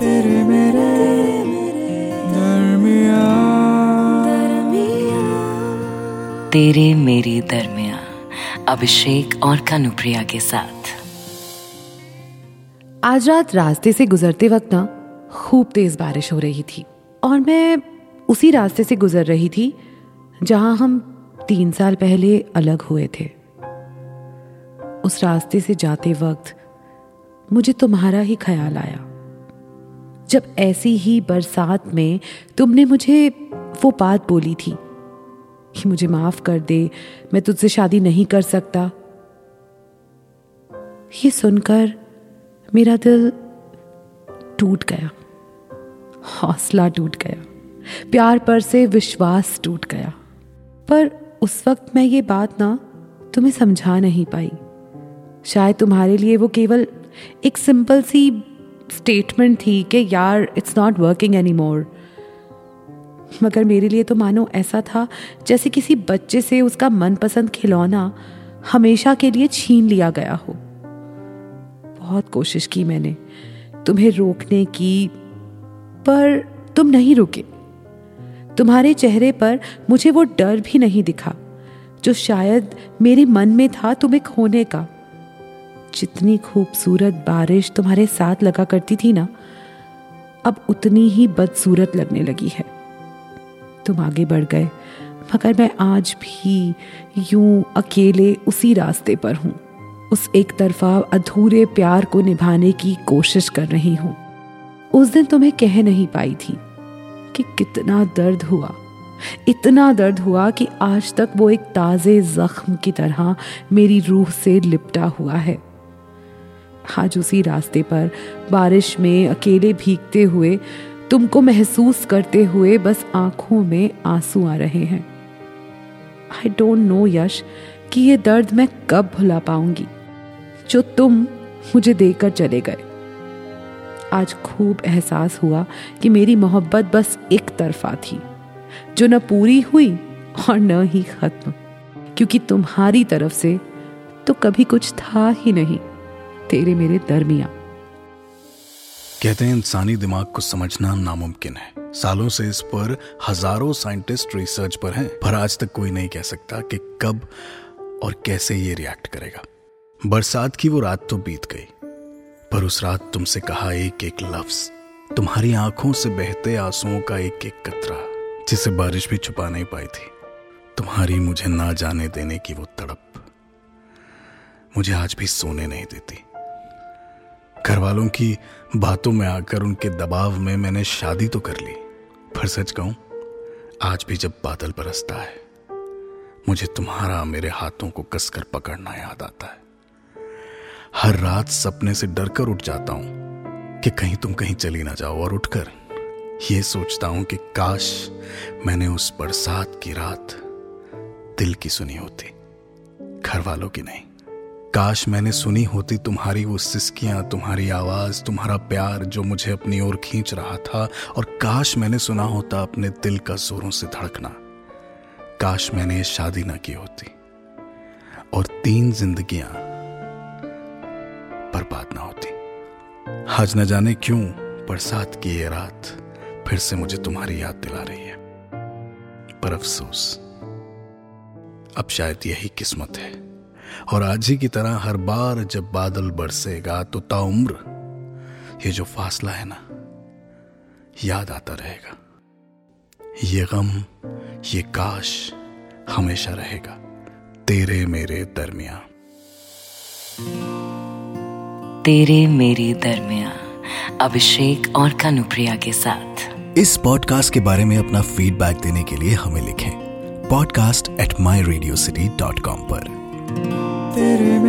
तेरे मेरे दरमिया तेरे मेरे दरमिया अभिषेक और कनुप्रिया के साथ। आज रात रास्ते से गुजरते वक्त ना खूब तेज बारिश हो रही थी और मैं उसी रास्ते से गुजर रही थी जहाँ हम तीन साल पहले अलग हुए थे। उस रास्ते से जाते वक्त मुझे तुम्हारा ही ख्याल आया। जब ऐसी ही बरसात में तुमने मुझे वो बात बोली थी कि मुझे माफ़ कर दे, मैं तुझसे शादी नहीं कर सकता। ये सुनकर मेरा दिल टूट गया, हौसला टूट गया, प्यार पर से विश्वास टूट गया। पर उस वक्त मैं ये बात ना तुम्हें समझा नहीं पाई। शायद तुम्हारे लिए वो केवल एक सिंपल सी स्टेटमेंट थी कि यार it's not working any more मगर मेरे लिए तो मानो ऐसा था, जैसे किसी बच्चे से उसका मनपसंद खिलौना हमेशा के लिए छीन लिया गया हो। बहुत कोशिश की मैंने, तुम्हें रोकने की, पर तुम नहीं रुके। तुम्हारे चेहरे पर मुझे वो डर भी नहीं दिखा, जो शायद मेरे मन में था तुम्हें खोने का। जितनी खूबसूरत बारिश तुम्हारे साथ लगा करती थी ना, अब उतनी ही बदसूरत लगने लगी है। तुम आगे बढ़ गए, मगर मैं आज भी यूँ अकेले उसी रास्ते पर हूँ, उस एक तरफा अधूरे प्यार को निभाने की कोशिश कर रही हूँ। उस दिन तुम्हें कह नहीं पाई थी कि कितना दर्द हुआ, इतना दर्द हुआ कि आज तक वो एक ताजे जख्म की तरह मेरी रूह से लिपटा हुआ है। आज उसी रास्ते पर बारिश में अकेले भीगते हुए, तुमको महसूस करते हुए बस आँखों में आँसू आ रहे हैं। आई डोंट नो यश, कि ये दर्द मैं कब भुला पाऊँगी, जो तुम मुझे देकर चले गए। आज खूब एहसास हुआ कि मेरी मोहब्बत बस एक तरफा थी, जो न पूरी हुई और न ही खत्म, क्योंकि तुम्हारी तरफ़ से तो कभी कुछ था ही नहीं। तेरे मेरे दरमिया। कहते हैं, इंसानी दिमाग को समझना नामुमकिन है। सालों से इस पर हज़ारों साइंटिस्ट रिसर्च पर हैं, पर आज तक कोई नहीं कह सकता कि कब और कैसे ये रिएक्ट करेगा। बरसात की वो रात तो बीत गई, पर उस रात तुमसे कहा एक एक लफ्ज। तुम्हारी आँखों से बहते आंसुओं का एक एक कतरा, जिसे बारिश भी छुपा नहीं पाई थी। तुम्हारी मुझे ना जाने देने की वो तड़प मुझे आज भी सोने नहीं देती। घर वालों की बातों में आकर उनके दबाव में मैंने शादी तो कर ली, पर सच कहूँ, आज भी जब बादल बरसता है, मुझे तुम्हारा मेरे हाथों को कसकर पकड़ना याद आता है। हर रात सपने से डरकर उठ जाता हूँ कि कहीं तुम कहीं चली ना जाओ और उठकर ये सोचता हूँ कि काश मैंने उस बरसात की रात दिल की सुनी होती घर वालों की नहीं। काश मैंने सुनी होती तुम्हारी वो सिस्कियाँ, तुम्हारी आवाज़, तुम्हारा प्यार जो मुझे अपनी ओर खींच रहा था, और काश मैंने सुना होता अपने दिल का जोरों से धड़कना। काश मैंने ये शादी ना की होती, और तीन जिंदगियाँ बर्बाद ना होती। आज न जाने क्यों बरसात की ये रात फिर से मुझे तुम्हारी याद दिला रही है। पर अफसोस, अब शायद यही किस्मत है। और आज ही की तरह हर बार जब बादल बरसेगा तो ताउम्र ये जो फासला है ना याद आता रहेगा। ये गम ये काश हमेशा रहेगा तेरे मेरे दरमिया तेरे मेरे दरमिया अभिषेक और कनुप्रिया के साथ। इस पॉडकास्ट के बारे में अपना फीडबैक देने के लिए हमें लिखें podcast at my Radio City dot com पर। तेरे